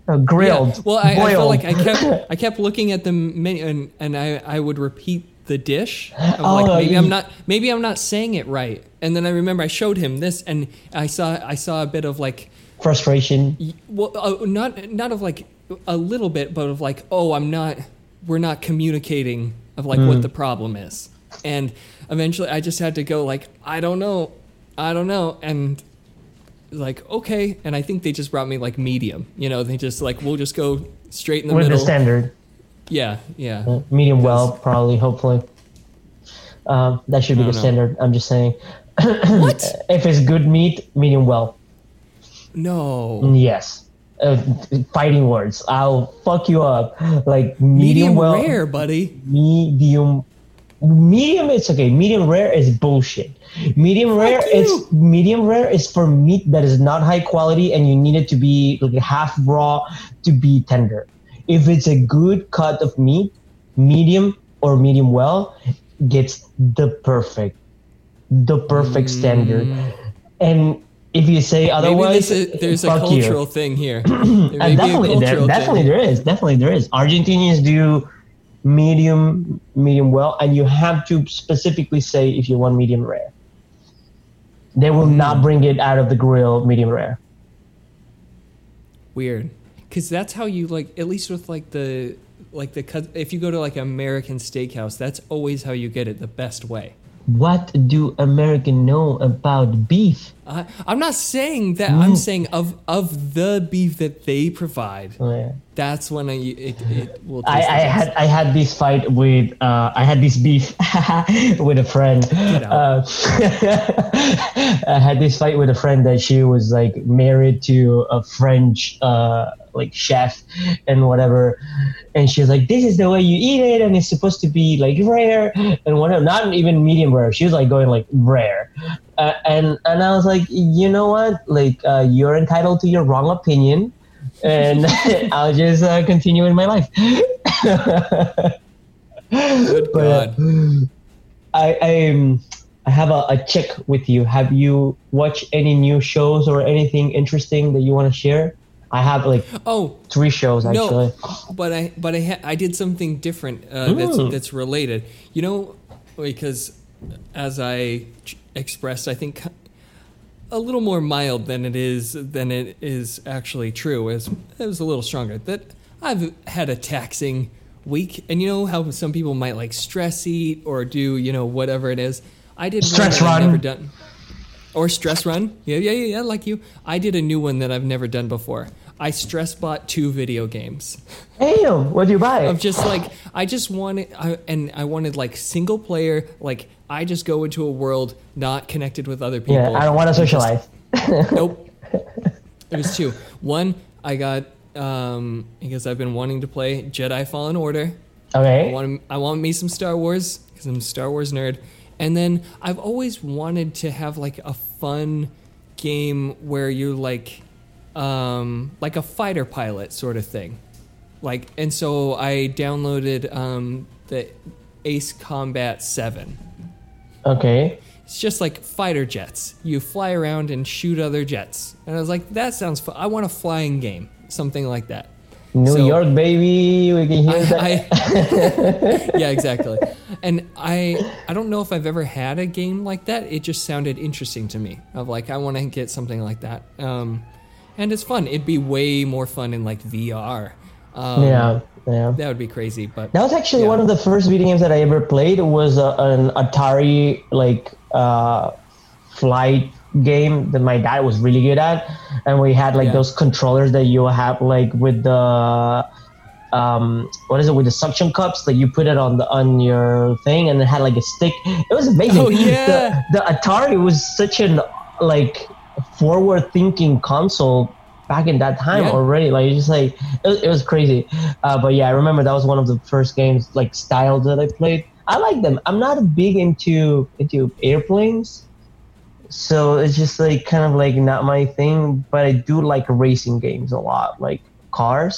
uh, grilled, Yeah. Well, I, I felt like I kept I kept looking at the menu, and, and I, I would repeat the dish. I'm like Oh, maybe you- I'm not maybe I'm not saying it right. And then I remember I showed him this, and I saw I saw a bit of like frustration. Well uh, not not of like a little bit but of like oh i'm not we're not communicating of like what the problem is and eventually i just had to go like i don't know i don't know and like okay and i think they just brought me like medium you know they just like we'll just go straight in the with middle the standard. yeah yeah Uh, medium well, probably, hopefully. Um, that should be the know. standard. I'm just saying. what If it's good meat, medium well. no Yes. Uh, fighting words. I'll fuck you up. Like medium, medium well, rare buddy medium. Medium, it's okay. Medium rare is bullshit. Medium rare, you. it's medium rare is for meat that is not high quality and you need it to be like half raw to be tender. If it's a good cut of meat, medium or medium well gets the perfect, the perfect mm. standard. And if you say maybe otherwise, this there's a fuck you. cultural thing here there And definitely, there, definitely thing. there is. Definitely there is. Argentinians do medium, medium well, and you have to specifically say if you want medium rare. They will Hmm. not bring it out of the grill medium rare. Weird, because that's how you like. At least with like the like the cut. If you go to like American Steakhouse, that's always how you get it the best way. What do American know about beef? I, I'm not saying that. I'm saying of of the beef that they provide. Oh, yeah. That's when I, it, it will. I, I had I had this fight with uh, I had this beef with a friend. Uh, I had this fight with a friend that she was like married to a French uh, like chef and whatever, and she's like, "This is the way you eat it, and it's supposed to be like rare and whatever." Not even medium rare. She was like going like rare, uh, and and I was like, you know what? Like uh, you're entitled to your wrong opinion and I'll just uh, continue in my life. Good But, God. I I, um, I have a, a check with you. Have you watched any new shows or anything interesting that you want to share? I have like Oh, three shows actually. No, but I but I ha- I did something different uh, that's that's related. You know, because as I ch- expressed, I think a little more mild than it is than it is actually true. Is it was a little stronger. That I've had a taxing week, and you know how some people might like stress eat or do you know whatever it is. I did Stress run. never done. Or stress run. Yeah, yeah, yeah, yeah, like you. I did a new one that I've never done before. I stress bought two video games. Damn, what do you buy? Of just like I just wanted I, and I wanted like single player like I just go into a world not connected with other people. yeah, I don't want to just- socialize. nope. It was two. One I got um because I've been wanting to play Jedi Fallen Order. I Okay. want I want me some Star Wars because I'm a Star Wars nerd. And then I've always wanted to have like a fun game where you're like um like a fighter pilot sort of thing. Like and so I downloaded um the Ace Combat 7. Okay. It's just like fighter jets. You fly around and shoot other jets. And I was like that sounds fun. I want a flying game, something like that. New So- York, baby. We can hear that. I, I- yeah, exactly. And I I don't know if I've ever had a game like that. It just sounded interesting to me. Of like I want to get something like that. Um, and it's fun. It'd be way more fun in like VR. Um, yeah. Yeah. that would be crazy. But That was actually Yeah. one of the first video games that I ever played. Was uh, an Atari like uh, flight game that my dad was really good at, and we had like Yeah. those controllers that you have like with the um, what is it with the suction cups that you put it on the on your thing, and it had like a stick. It was amazing. Oh, yeah. the, the Atari was such an like forward thinking console back in that time Yeah. already like it's just like it, was- it was crazy. Uh, but yeah i remember that was one of the first games like styles that i played. I like them. I'm not a big into into airplanes so it's just like kind of like not my thing but i do like racing games a lot like cars.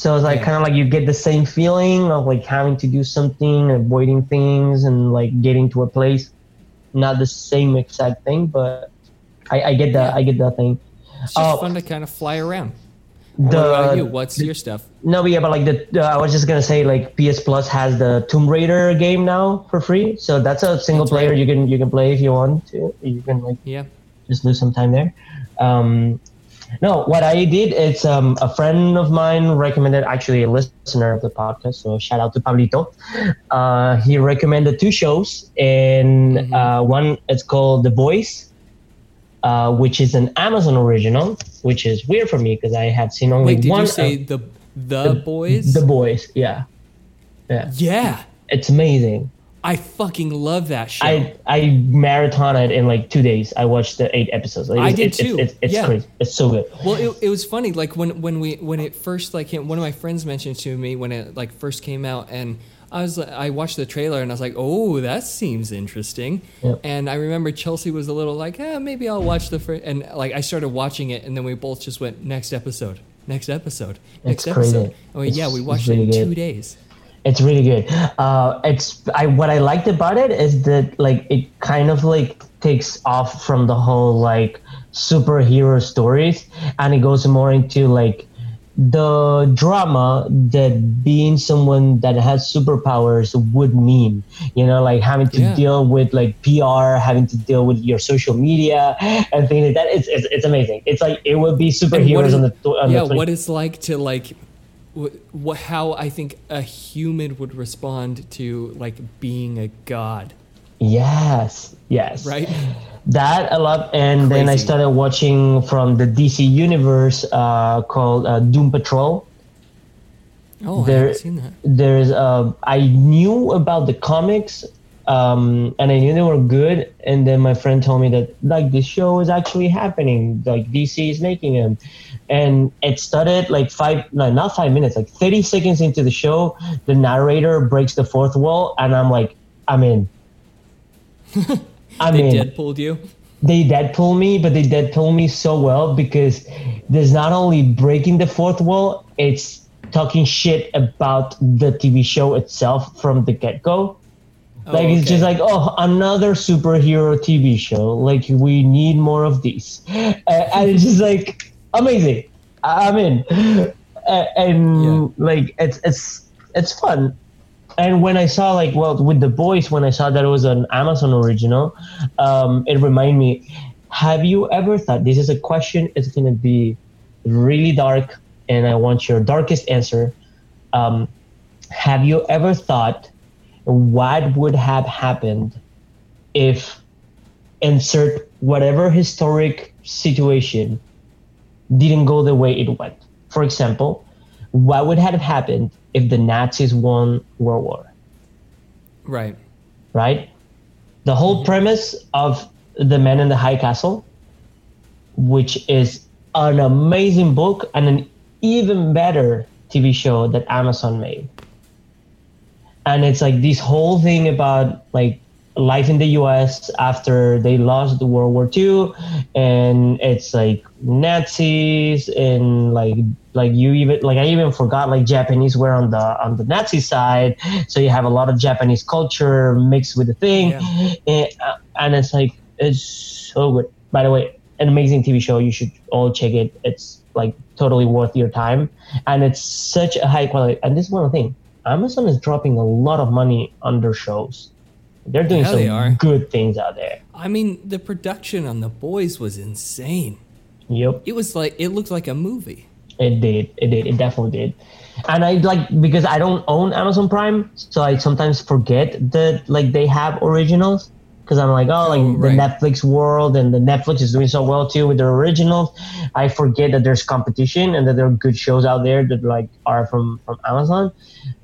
So it's like Yeah. kind of like you get the same feeling of like having to do something avoiding things and like getting to a place. Not the same exact thing but i, I get that i get that thing it's just Oh. fun to kind of fly around. the, what about you? What's your stuff? No, but yeah, but like the, uh, I was just gonna say like PS Plus has the Tomb Raider game now for free, so that's a single That's player right. you can you can play if you want to. You can like Yeah. just lose some time there. Um, no, what I did, it's um, a friend of mine recommended, actually a listener of the podcast, so shout out to Pablito. Uh, he recommended two shows, and Mhm. uh, one it's called The Voice, uh, which is an Amazon original, which is weird for me because I have seen only Wait, did one. you say of- the the boys? The Boys, yeah, yeah, yeah. it's amazing. I fucking love that show. I I marathon it in like two days. I watched the eight episodes. Like, I it's- did it's, too. It's, it's, Yeah. crazy. It's so good. Well, it, it was funny. Like when when we when it first like came, one of my friends mentioned to me when it like first came out, and I was I watched the trailer and I was like, oh, that seems interesting. Yep. And I remember Chelsea was a little like, eh, maybe I'll watch the first, and like I started watching it, and then we both just went next episode, next episode, next It's crazy. episode. Oh yeah, we watched really it in good. two days. It's really good. Uh, it's I what I liked about it is that like it kind of like takes off from the whole like superhero stories and it goes more into like the drama that being someone that has superpowers would mean you know like having to Yeah. deal with like pr having to deal with your social media and things like that it's it's, it's amazing it's like it would be superheroes is- on the on yeah, the 20 what it's like to like, what how I think a human would respond to like being a god. Yes, yes. right? That a lot, and then I started watching from the DC universe uh, called uh, Doom Patrol. Oh, I haven't seen that. There's uh, I knew about the comics, um, and I knew they were good. And then my friend told me that like this show is actually happening. Like DC is making them, and it started like five, no, not five minutes, like thirty seconds into the show, the narrator breaks the fourth wall, and I'm like, I'm in. I'm They in Deadpooled you. they Deadpool me, but they Deadpool me so well because there's not only breaking the fourth wall, it's talking shit about the TV show itself from the get go. Oh, Like it's just like, oh, another superhero TV show. Like we need more of these, uh, and it's just like amazing. I- I'm in, uh, and Yeah. like it's it's it's fun. And when I saw like well with the boys, when I saw that it was an Amazon original, um, it reminded me. Have you ever thought this is a question? It's gonna be really dark, and I want your darkest answer. Um, have you ever thought what would have happened if insert whatever historic situation didn't go the way it went? For example, what would have happened if the Nazis won World War? right. right? The whole mm-hmm. premise of The Man in the High Castle, which is an amazing book and an even better TV show that Amazon made. And it's like this whole thing about like life in the US after they lost the World War II and it's like Nazis and like like you even like I even forgot like Japanese were on the on the Nazi side. So you have a lot of Japanese culture mixed with the thing. Yeah. and, uh, and it's like it's so good. By the way an amazing TV show. You should all check it. It's like totally worth your time. And it's such a high quality. And this is one thing. Amazon is dropping a lot of money on their shows they're doing Yeah, some they are. good things out there I mean, the production on The Boys was insane. yep It was like it looked like a movie. It did. It did. It definitely did. And I like because I don't own Amazon Prime, so I sometimes forget that like they have originals because I'm like, oh, like Oh, the. Netflix world and the Netflix is doing so well too with their originals. I forget that there's competition and that there are good shows out there that like are from from Amazon.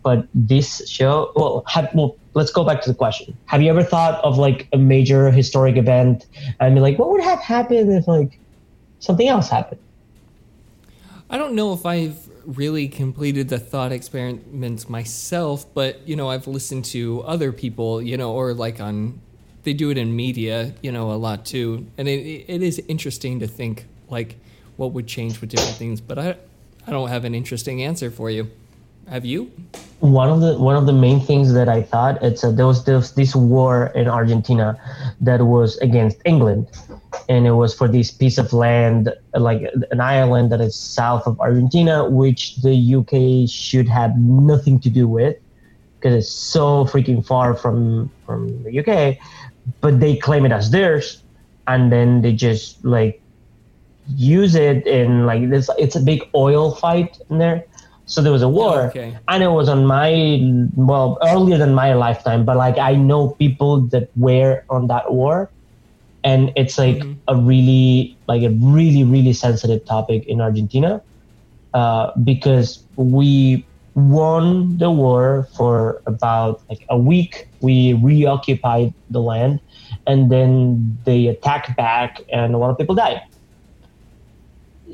But this show, well, have, well, let's go back to the question. Have you ever thought of like a major historic event and be like, what would have happened if like something else happened? I don't know if I've really completed the thought experiments myself, but you know, I've listened to other people, you know, or like on they do it in media, you know, a lot too. And it it is interesting to think like what would change with different things, but I I don't have an interesting answer for you. Have you? one of the one of the main things that I thought it's a, there was there was this war in Argentina that was against England, and it was for this piece of land like an island that is south of Argentina, which the UK should have nothing to do with because it's so freaking far from from the UK, but they claim it as theirs, and then they just like use it in like this. It's a big oil fight in there. So there was a war, okay. and it was on my well earlier than my lifetime. But like I know people that were on that war, and it's like a really like a really really sensitive topic in Argentina uh, because we won the war for about like a week. We reoccupied the land, and then they attacked back, and a lot of people died.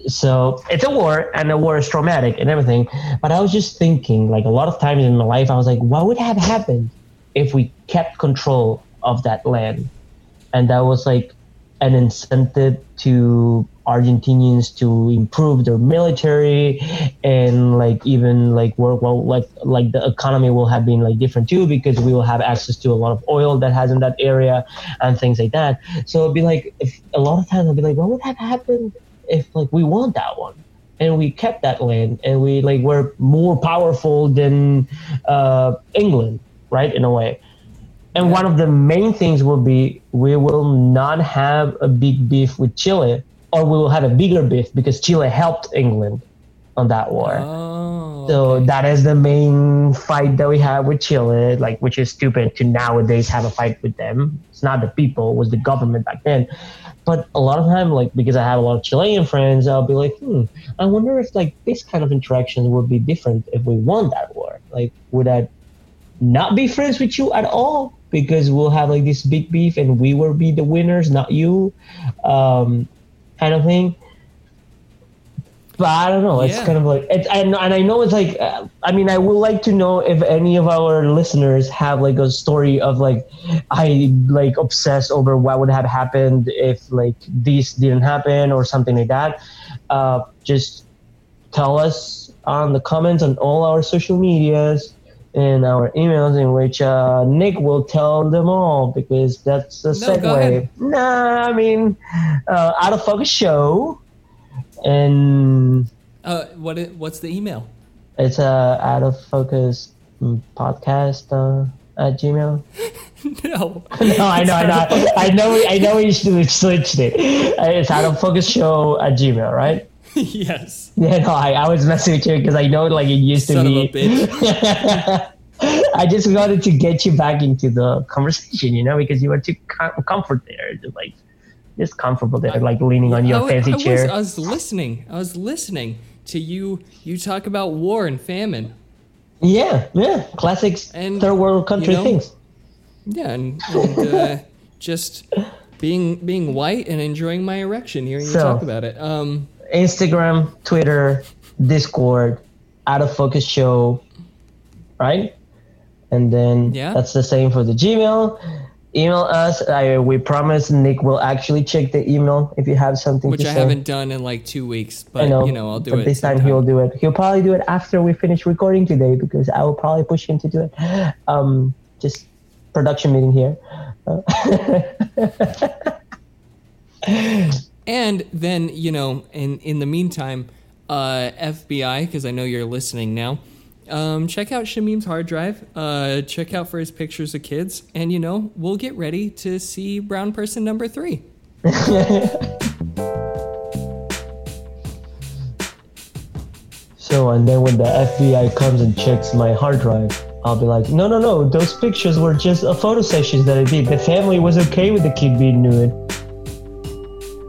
So it's a war, and the war is traumatic and everything. But I was just thinking, like a lot of times in my life, I was like, what would have happened if we kept control of that land? And that was like an incentive to Argentinians to improve their military and like even like work well like like the economy will have been like different too because we will have access to a lot of oil that has in that area and things like that. So it'd be like if a lot of times I'd be like, what would have happened if like we won that one? And we kept that land, and we like were more powerful than uh, England, right? In a way, and one of the main things will be we will not have a big beef with Chile, or we will have a bigger beef because Chile helped England on that war. Oh, So okay. that is the main fight that we have with Chile, like which is stupid to nowadays have a fight with them. It's not the people, it was the government back then. But a lot of time, like because I have a lot of Chilean friends, I'll be like, hmm, I wonder if like this kind of interaction would be different if we won that war. Like, would I not be friends with you at all because we'll have like this big beef and we will be the winners, not you, um, kind of thing. But I don't know. It's Yeah. kind of like, it's, and, and I know it's like, uh, I mean, I would like to know if any of our listeners have like a story of like, I like obsess over what would have happened if like this didn't happen or something like that. Uh, just tell us on the comments on all our social medias and our emails in which uh, Nick will tell them all because that's the No, segue. Nah, I mean, uh, out of focus show, and Uh, what? i- What's the email? it's a out of focus podcast uh, at Gmail. no. No, I know, I know, I know, we- I know we should switched it. Uh, It's out of focus show at Gmail, right? yes. Yeah, no, I, I was messing with you because I know like it used to Son of be. I just wanted to get you back into the conversation, you know, because you were too com- comfort there, just like just comfortable there, like leaning on your wa- fancy I was, chair. I was listening. I was listening to you. You talk about war and famine. yeah, yeah, classics, And, third world country you know, things. Yeah, and, and uh, just being being white and enjoying my erection. Hearing you talk about it. Um, Instagram, Twitter, Discord, out of focus show, right? And then Yeah. that's the same for the Gmail. Email us. I, we promise Nick will actually check the email if you have something which I say. haven't done in like two weeks, but know, you know I'll do but it. this time sometime. he'll do it. He'll probably do it after we finish recording today because I will probably push him to do it. Um, just production meeting here. And then, you know, in in the meantime, uh, FBI, because I know you're listening now, um, check out Shamim's hard drive. Uh, check out for his pictures of kids, and you know, we'll get ready to see brown person number three. So, and then when the FBI comes and checks my hard drive, I'll be like, no, no, no, those pictures were just a photo sessions that I did. The family was okay with the kid being nude.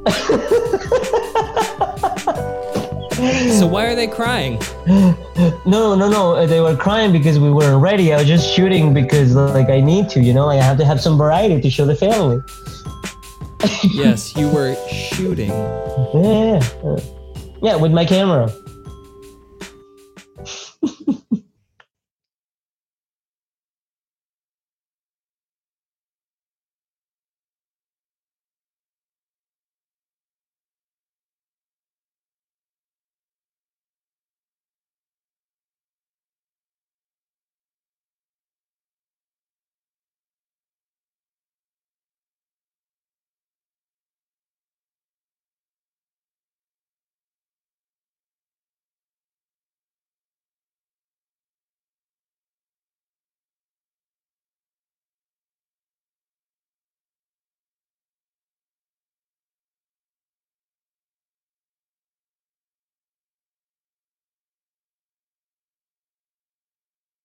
So why are they crying? No, no, no, uh, they were crying because we weren't ready. I was just shooting because, like, I need to, you know, I have to have some variety to show the family. yes, you were shooting. Yeah, yeah, yeah with my camera.